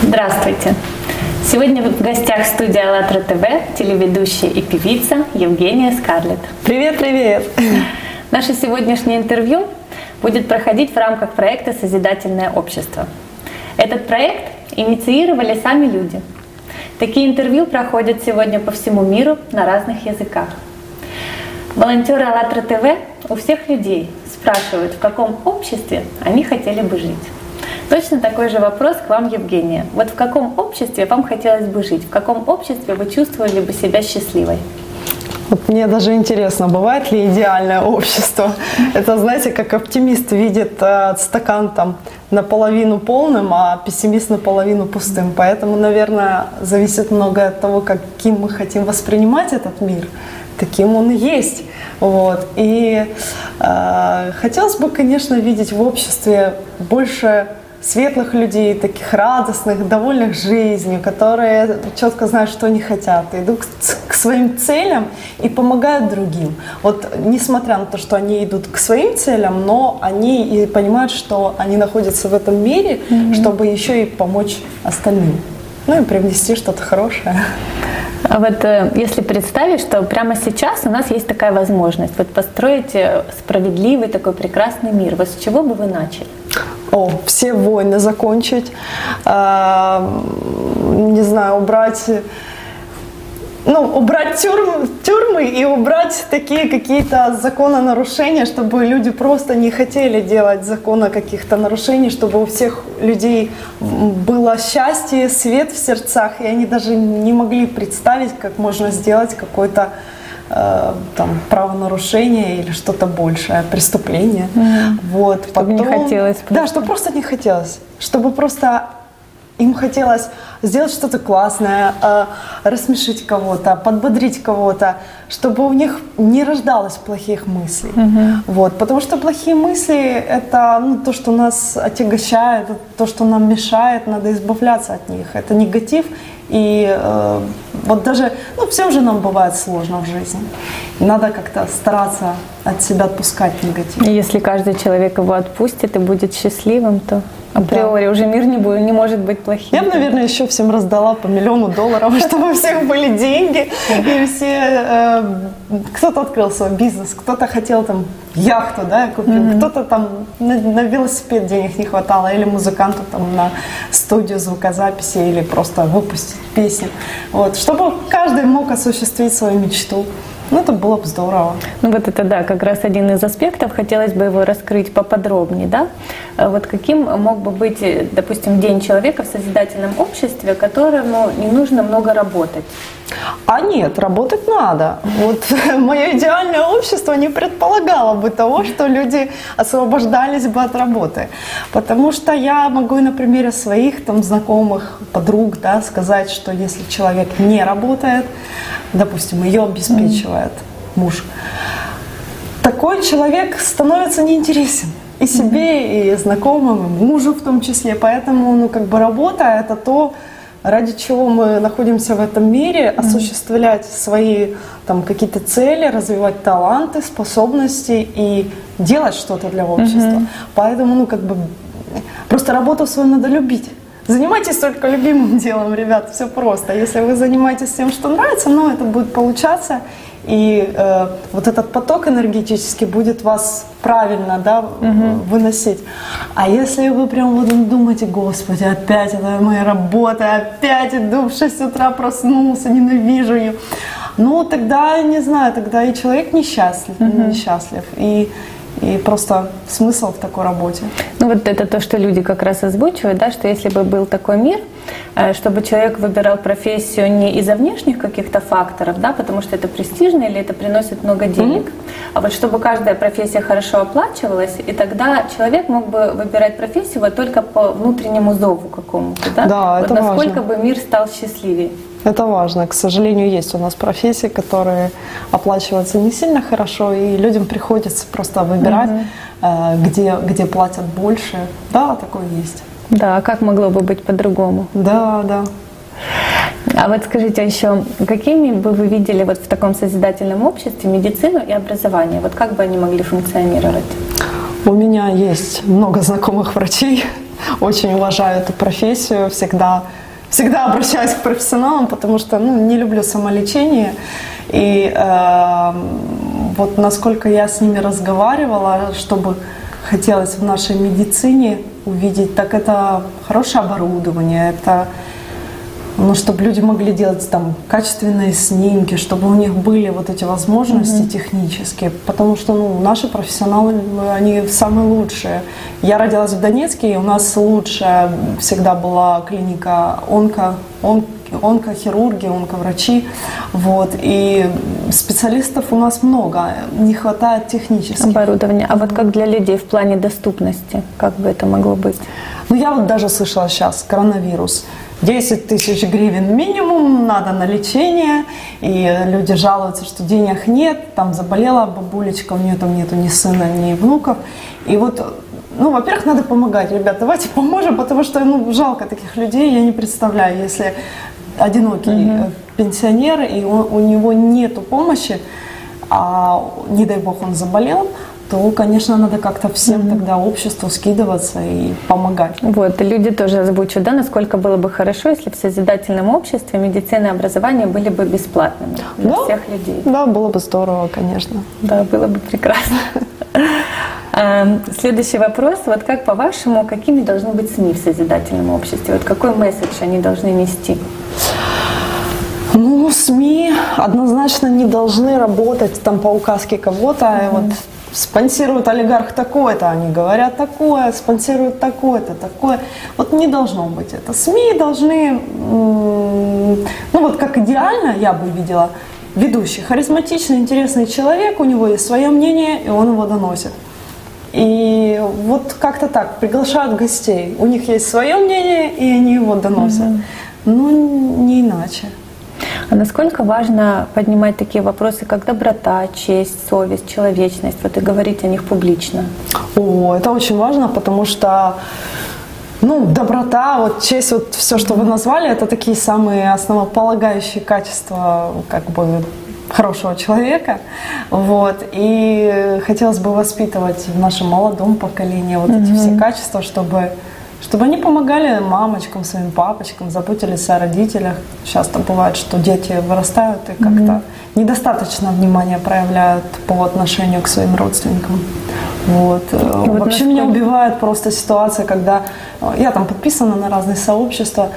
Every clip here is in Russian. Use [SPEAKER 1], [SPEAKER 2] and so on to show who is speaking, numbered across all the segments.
[SPEAKER 1] Здравствуйте! Сегодня в гостях студии АЛЛАТРА ТВ телеведущая и певица Евгения Скарлетт.
[SPEAKER 2] Привет, привет!
[SPEAKER 1] Наше сегодняшнее интервью будет проходить в рамках проекта «Созидательное общество». Этот проект инициировали сами люди. Такие интервью проходят сегодня по всему миру на разных языках. Волонтеры АЛЛАТРА ТВ у всех людей спрашивают, в каком обществе они хотели бы жить. Точно такой же вопрос к вам, Евгения. Вот в каком обществе вам хотелось бы жить? В каком обществе вы чувствовали бы себя счастливой?
[SPEAKER 2] Вот мне даже интересно, бывает ли идеальное общество? Это, знаете, как оптимист видит э, стакан там наполовину полным, а пессимист наполовину пустым. Поэтому, наверное, зависит многое от того, каким мы хотим воспринимать этот мир. Таким он и есть. Вот. И э, хотелось бы, конечно, видеть в обществе больше светлых людей, таких радостных, довольных жизнью, которые четко знают, что они хотят, идут к своим целям и помогают другим. Вот несмотря на то, что они идут к своим целям, но они и понимают, что они находятся в этом мире, mm-hmm. чтобы еще и помочь остальным. Ну и привнести что-то хорошее.
[SPEAKER 1] А вот э, если представить, что прямо сейчас у нас есть такая возможность вот построить э, справедливый такой прекрасный мир, вот с чего бы вы начали?
[SPEAKER 2] О, все войны закончить, э, не знаю, убрать ну, убрать тюрьмы, тюрьмы и убрать такие какие-то закононарушения, чтобы люди просто не хотели делать закона каких-то нарушений, чтобы у всех людей было счастье, свет в сердцах, и они даже не могли представить, как можно сделать какое-то э, там правонарушение или что-то большее, преступление.
[SPEAKER 1] Mm. Вот. Чтобы Потом, не хотелось.
[SPEAKER 2] Просто. Да, чтобы просто не хотелось. Чтобы просто им хотелось сделать что-то классное, э, рассмешить кого-то, подбодрить кого-то, чтобы у них не рождалось плохих мыслей. Угу. Вот, потому что плохие мысли — это ну, то, что нас отягощает, то, что нам мешает, надо избавляться от них. Это негатив, и э, вот даже, ну, всем же нам бывает сложно в жизни. Надо как-то стараться от себя отпускать негатив.
[SPEAKER 1] И если каждый человек его отпустит и будет счастливым, то априори да. уже мир не, будет, не может быть плохим.
[SPEAKER 2] Я бы, наверное, еще всем раздала по миллиону долларов, чтобы у всех были деньги, и все, э, кто-то открыл свой бизнес, кто-то хотел там яхту, да, купил, кто-то там на, на велосипед денег не хватало, или музыканту там на студию звукозаписи, или просто выпустить песню. Вот, чтобы каждый мог осуществить свою мечту. Ну, это было бы здорово.
[SPEAKER 1] Ну, вот это, да, как раз один из аспектов. Хотелось бы его раскрыть поподробнее, да? А вот каким мог бы быть, допустим, день человека в созидательном обществе, которому не нужно много работать?
[SPEAKER 2] А нет, работать надо. Вот мое идеальное общество не предполагало бы того, что люди освобождались бы от работы. Потому что я могу на примере своих там знакомых, подруг, да, сказать, что если человек не работает, допустим, ее обеспечивает муж, такой человек становится неинтересен и себе, и знакомым, и мужу в том числе. Поэтому, ну, как бы работа — это то, ради чего мы находимся в этом мире, осуществлять свои там какие-то цели, развивать таланты, способности и делать что-то для общества. Поэтому, ну, как бы, просто работу свою надо любить. Занимайтесь только любимым делом, ребят, все просто. Если вы занимаетесь тем, что нравится, ну, это будет получаться, и э, вот этот поток энергетический будет вас правильно да, угу. выносить. А если вы прям вот думаете, господи, опять это моя работа, опять иду в 6 утра проснулся, ненавижу ее, ну тогда, не знаю, тогда и человек несчастлив, угу. несчастлив. И и просто смысл в такой работе.
[SPEAKER 1] Ну вот это то, что люди как раз озвучивают, да, что если бы был такой мир, э, чтобы человек выбирал профессию не из-за внешних каких-то факторов, да, потому что это престижно или это приносит много денег, mm-hmm. а вот чтобы каждая профессия хорошо оплачивалась, и тогда человек мог бы выбирать профессию вот только по внутреннему зову какому-то, да?
[SPEAKER 2] Да,
[SPEAKER 1] вот
[SPEAKER 2] это
[SPEAKER 1] насколько
[SPEAKER 2] важно.
[SPEAKER 1] бы мир стал счастливее.
[SPEAKER 2] Это важно. К сожалению, есть у нас профессии, которые оплачиваются не сильно хорошо, и людям приходится просто выбирать, угу. где, где платят больше. Да, такое есть.
[SPEAKER 1] Да, а как могло бы быть по-другому?
[SPEAKER 2] Да, да.
[SPEAKER 1] А вот скажите еще, какими бы вы видели вот в таком созидательном обществе медицину и образование? Вот как бы они могли функционировать?
[SPEAKER 2] У меня есть много знакомых врачей, очень уважаю эту профессию, всегда, всегда обращаюсь к профессионалам, потому что ну, не люблю самолечение. И э, вот насколько я с ними разговаривала, чтобы хотелось в нашей медицине увидеть, так это хорошее оборудование, это ну, чтобы люди могли делать там качественные снимки, чтобы у них были вот эти возможности mm-hmm. технические, потому что ну, наши профессионалы, они самые лучшие. Я родилась в Донецке, и у нас лучшая всегда была клиника онко, он, онкохирурги, онковрачи, вот, и специалистов у нас много, не хватает технических.
[SPEAKER 1] Оборудования. А вот как для людей в плане доступности, как бы это могло быть?
[SPEAKER 2] Ну, я вот даже слышала сейчас, коронавирус – 10 тысяч гривен минимум надо на лечение, и люди жалуются, что денег нет, там заболела бабулечка, у нее там нету ни сына, ни внуков. И вот, ну, во-первых, надо помогать, ребят, давайте поможем, потому что, ну, жалко таких людей, я не представляю, если одинокий mm-hmm. пенсионер, и он, у него нету помощи, а не дай бог он заболел, то, конечно, надо как-то всем mm-hmm. тогда обществу скидываться и помогать.
[SPEAKER 1] Вот, и люди тоже озвучивают, да, насколько было бы хорошо, если в созидательном обществе медицина и образование были бы бесплатными для да? всех людей.
[SPEAKER 2] Да, было бы здорово, конечно.
[SPEAKER 1] Да, было бы прекрасно. Эм, следующий вопрос. Вот как по-вашему, какими должны быть СМИ в созидательном обществе? Вот какой месседж они должны нести?
[SPEAKER 2] Ну, СМИ однозначно не должны работать там по указке кого-то. Mm-hmm. Вот спонсирует олигарх такое-то, они говорят такое, спонсируют такое-то, такое. Вот не должно быть это. СМИ должны, ну вот как идеально я бы видела, ведущий, харизматичный, интересный человек, у него есть свое мнение, и он его доносит. И вот как-то так, приглашают гостей, у них есть свое мнение, и они его доносят. Mm-hmm. Ну, не иначе.
[SPEAKER 1] А насколько важно поднимать такие вопросы, как доброта, честь, совесть, человечность, вот и говорить о них публично?
[SPEAKER 2] О, это очень важно, потому что ну, доброта, вот честь, вот все, что вы назвали, это такие самые основополагающие качества, как бы хорошего человека, вот, и хотелось бы воспитывать в нашем молодом поколении вот mm-hmm. эти все качества, чтобы чтобы они помогали мамочкам, своим папочкам, заботились о родителях. Часто бывает, что дети вырастают и как-то mm-hmm. недостаточно внимания проявляют по отношению к своим родственникам. Вот. И вот Вообще меня убивает просто ситуация, когда э, я там подписана на разные сообщества,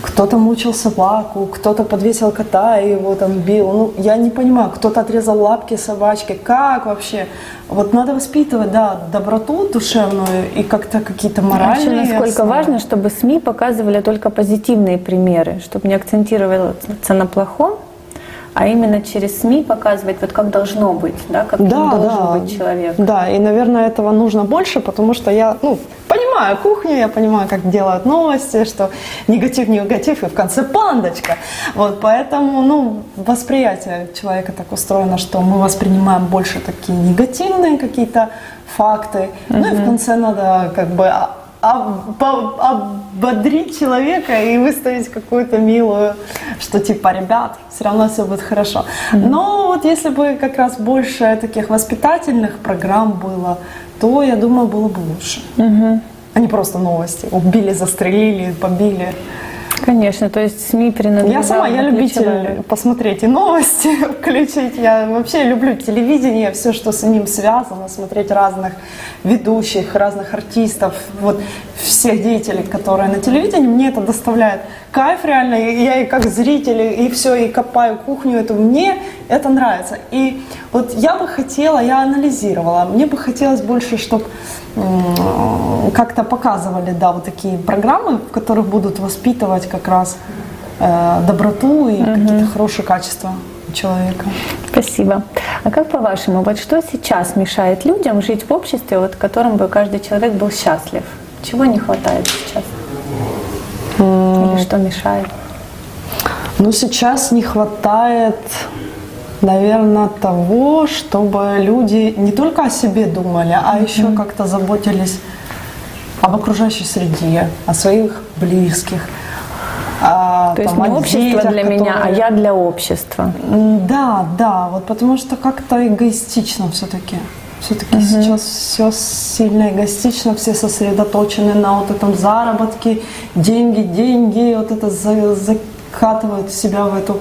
[SPEAKER 2] кто-то мучил собаку, кто-то подвесил кота и его там бил. Ну, я не понимаю, кто-то отрезал лапки собачки. Как вообще? Вот надо воспитывать, да, доброту душевную и как-то какие-то моральные.
[SPEAKER 1] Вообще, насколько основы. важно, чтобы СМИ показывали только позитивные примеры, чтобы не акцентироваться на плохом, а именно через СМИ показывать, вот как должно быть, да, как да, должен да, быть человек.
[SPEAKER 2] Да, и, наверное, этого нужно больше, потому что я, ну, понимаю кухню, я понимаю, как делают новости, что негатив, негатив, и в конце пандочка. Вот, поэтому, ну, восприятие человека так устроено, что мы воспринимаем больше такие негативные какие-то факты, mm-hmm. ну и в конце надо как бы ободрить человека и выставить какую-то милую, что типа, ребят, все равно все будет хорошо. Mm-hmm. Но вот если бы как раз больше таких воспитательных программ было, то, я думаю, было бы лучше. Mm-hmm. А не просто новости. Убили, застрелили, побили.
[SPEAKER 1] Конечно, то есть СМИ принадлежат.
[SPEAKER 2] Я сама, я любитель посмотреть и новости включить. Я вообще люблю телевидение, все, что с ним связано, смотреть разных ведущих, разных артистов, вот всех деятелей, которые на телевидении. Мне это доставляет кайф реально. Я и как зритель, и все, и копаю кухню эту. Мне это нравится. И вот я бы хотела, я анализировала, мне бы хотелось больше, чтобы как-то показывали, да, вот такие программы, в которых будут воспитывать как раз э, доброту и угу. какие-то хорошие качества человека.
[SPEAKER 1] Спасибо. А как по-вашему, вот что сейчас мешает людям жить в обществе, вот в котором бы каждый человек был счастлив? Чего не хватает сейчас? Или что мешает?
[SPEAKER 2] Ну, сейчас не хватает наверное, того, чтобы люди не только о себе думали, а mm-hmm. еще как-то заботились об окружающей среде, о своих близких.
[SPEAKER 1] А, То там, есть не общество детях, для которые... меня, а я для общества.
[SPEAKER 2] Да, да, вот потому что как-то эгоистично все-таки. Все-таки угу. сейчас все сильно эгоистично, все сосредоточены на вот этом заработке, деньги, деньги, вот это за, закатывают себя в эту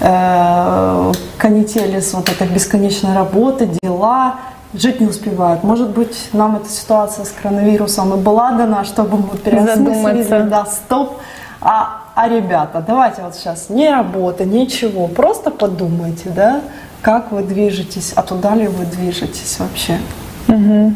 [SPEAKER 2] э, канители с вот этой бесконечной работы, дела, жить не успевают. Может быть, нам эта ситуация с коронавирусом и была дана, чтобы мы переосмыслили, да, стоп, а, а ребята, давайте вот сейчас не работа, ничего, просто подумайте, да, как вы движетесь, а туда ли вы движетесь вообще.
[SPEAKER 1] Угу.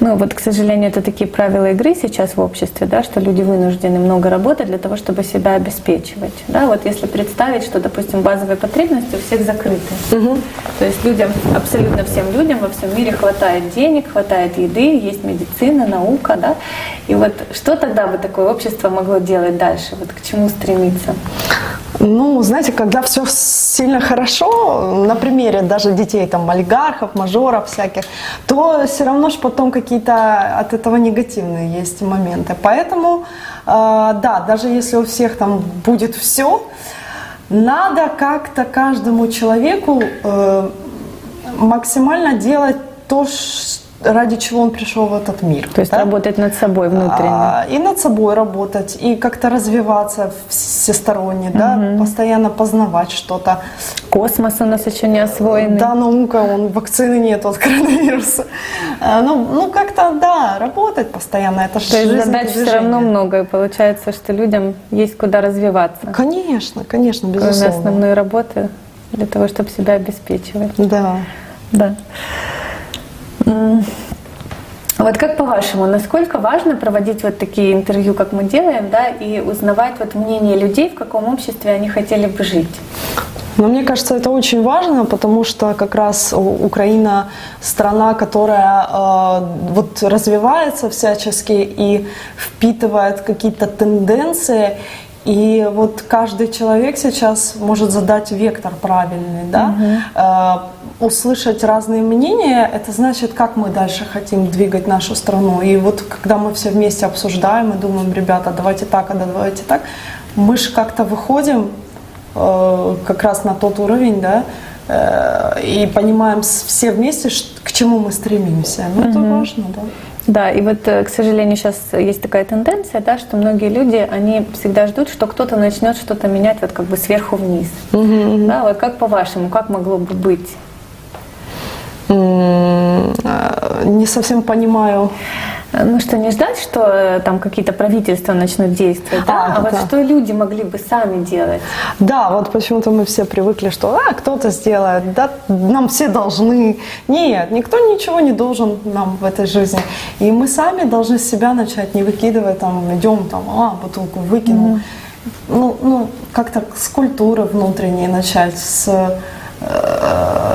[SPEAKER 1] Ну вот, к сожалению, это такие правила игры сейчас в обществе, да, что люди вынуждены много работать для того, чтобы себя обеспечивать. Да, вот если представить, что, допустим, базовые потребности у всех закрыты. Угу. То есть людям, абсолютно всем людям во всем мире хватает денег, хватает еды, есть медицина, наука, да. И вот что тогда бы такое общество могло делать дальше? Вот к чему стремиться?
[SPEAKER 2] Ну, знаете, когда все сильно хорошо, на примере даже детей, там, олигархов, мажоров всяких, то все равно же потом какие-то от этого негативные есть моменты. Поэтому, э, да, даже если у всех там будет все, надо как-то каждому человеку э, максимально делать то, что ради чего он пришел в этот мир.
[SPEAKER 1] То есть да? работать над собой внутренне. А,
[SPEAKER 2] и над собой работать, и как-то развиваться всесторонне, угу. да, постоянно познавать что-то.
[SPEAKER 1] Космос у нас еще не освоенный.
[SPEAKER 2] Да, наука, он, вакцины нет от коронавируса. А, ну, ну как-то, да, работать постоянно, это
[SPEAKER 1] То есть задач все равно много, и получается, что людям есть куда развиваться.
[SPEAKER 2] Конечно, конечно, безусловно.
[SPEAKER 1] Кроме основной работы для того, чтобы себя обеспечивать.
[SPEAKER 2] Да.
[SPEAKER 1] Да. Вот как по-вашему, насколько важно проводить вот такие интервью, как мы делаем, да, и узнавать вот мнение людей, в каком обществе они хотели бы жить?
[SPEAKER 2] Но мне кажется, это очень важно, потому что как раз Украина страна, которая э, вот развивается всячески и впитывает какие-то тенденции и вот каждый человек сейчас может задать вектор правильный, да, угу. услышать разные мнения, это значит, как мы дальше хотим двигать нашу страну. И вот когда мы все вместе обсуждаем и думаем, ребята, давайте так, а давайте так, мы же как-то выходим э, как раз на тот уровень, да, э, и понимаем все вместе, к чему мы стремимся. Ну, угу. это важно, да.
[SPEAKER 1] Да, и вот, э, к сожалению, сейчас есть такая тенденция, да, что многие люди, они всегда ждут, что кто-то начнет что-то менять вот как бы сверху вниз. Угу. Да, вот как по-вашему, как могло бы быть?
[SPEAKER 2] Не совсем понимаю.
[SPEAKER 1] Ну что, не ждать, что э, там какие-то правительства начнут действовать, да? А, а вот что люди могли бы сами делать?
[SPEAKER 2] Да, вот почему-то мы все привыкли, что а, кто-то сделает, да, нам все должны. Нет, никто ничего не должен нам в этой жизни. И мы сами должны себя начать, не выкидывать, там, идем, там, а, бутылку выкинул. Mm-hmm. Ну, ну, как-то с культуры внутренней начать, с Э,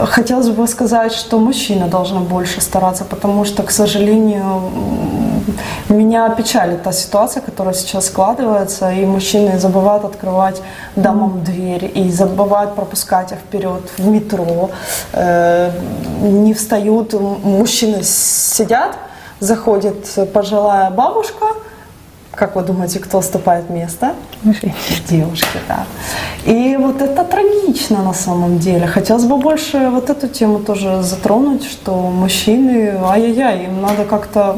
[SPEAKER 2] хотелось бы сказать, что мужчина должен больше стараться, потому что, к сожалению, меня печалит та ситуация, которая сейчас складывается, и мужчины забывают открывать дамам дверь, и забывают пропускать их вперед в метро, э, не встают, мужчины сидят, заходит пожилая бабушка, как вы думаете, кто уступает место? Девушки, да. И вот это трагично на самом деле. Хотелось бы больше вот эту тему тоже затронуть, что мужчины, ай-яй-яй, им надо как-то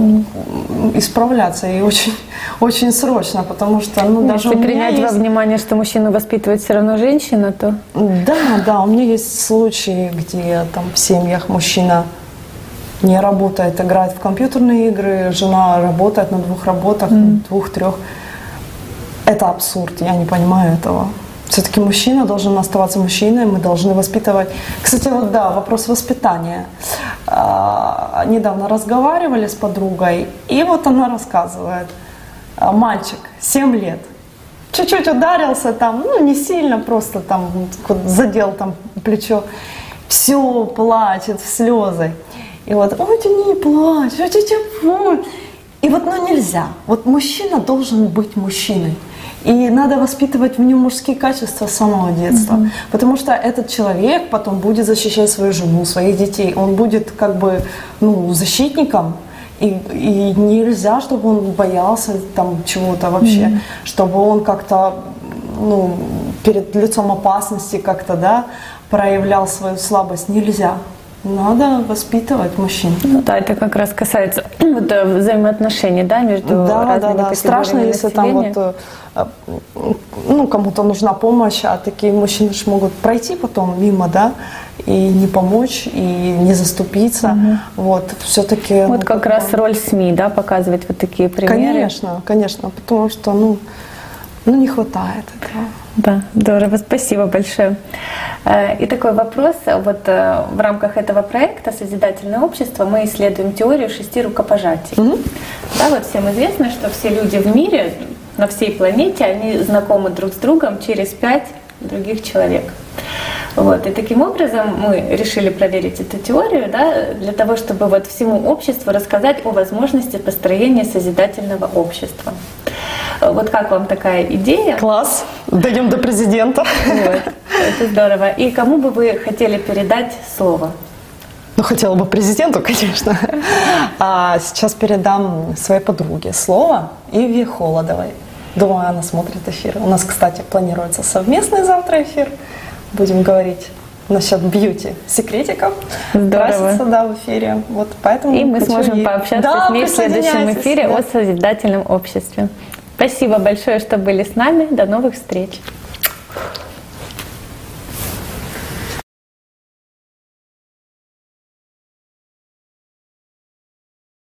[SPEAKER 2] исправляться и очень, очень срочно, потому что, ну,
[SPEAKER 1] ну даже Если принять есть... во внимание, что мужчину воспитывает все равно женщина, то...
[SPEAKER 2] Да, да, у меня есть случаи, где там в семьях мужчина не работает, играет в компьютерные игры, жена работает на двух работах, mm. двух-трех. Это абсурд, я не понимаю этого. Все-таки мужчина должен оставаться мужчиной, мы должны воспитывать. Кстати, вот да, вопрос воспитания. А, недавно разговаривали с подругой, и вот она рассказывает. А, мальчик, 7 лет, чуть-чуть ударился там, ну не сильно, просто там задел там плечо. Все, плачет в слезы. И вот, ой, ты не плачь, ой, ты фу. И вот, ну нельзя. Вот мужчина должен быть мужчиной. И надо воспитывать в нем мужские качества с самого детства. Mm-hmm. Потому что этот человек потом будет защищать свою жену, своих детей. Он будет как бы ну, защитником. И, и нельзя, чтобы он боялся там чего-то вообще. Mm-hmm. Чтобы он как-то ну, перед лицом опасности как-то, да, проявлял свою слабость. Нельзя. Надо воспитывать мужчин.
[SPEAKER 1] Ну да, это как раз касается вот, э, взаимоотношений, да, между
[SPEAKER 2] Да, да,
[SPEAKER 1] разными
[SPEAKER 2] да.
[SPEAKER 1] категориями
[SPEAKER 2] Страшно, если там вот э, ну, кому-то нужна помощь, а такие мужчины ж могут пройти потом мимо, да, и не помочь, и не заступиться. Вот, все-таки...
[SPEAKER 1] Вот как раз роль СМИ, да, показывать вот такие примеры.
[SPEAKER 2] Конечно, конечно, потому что, ну, ну не хватает этого.
[SPEAKER 1] Да, здорово, спасибо большое. Э, И такой вопрос. Вот э, в рамках этого проекта «Созидательное общество» мы исследуем теорию шести рукопожатий. Да, вот всем известно, что все люди в мире, на всей планете, они знакомы друг с другом через пять других человек. Вот. И таким образом мы решили проверить эту теорию да, для того, чтобы вот всему обществу рассказать о возможности построения созидательного общества. Вот как вам такая идея?
[SPEAKER 2] Класс, дойдем до президента.
[SPEAKER 1] Вот, это здорово. И кому бы вы хотели передать слово?
[SPEAKER 2] Ну, хотела бы президенту, конечно. А сейчас передам своей подруге слово Иве Холодовой. Думаю, она смотрит эфир. У нас, кстати, планируется совместный завтра эфир. Будем говорить насчет бьюти секретиков.
[SPEAKER 1] Здорово.
[SPEAKER 2] Краситься, да, в эфире. Вот поэтому
[SPEAKER 1] И мы сможем
[SPEAKER 2] ей-
[SPEAKER 1] пообщаться
[SPEAKER 2] Да,
[SPEAKER 1] с ней в следующем эфире
[SPEAKER 2] да.
[SPEAKER 1] о созидательном обществе. Спасибо большое, что были с нами. До новых встреч.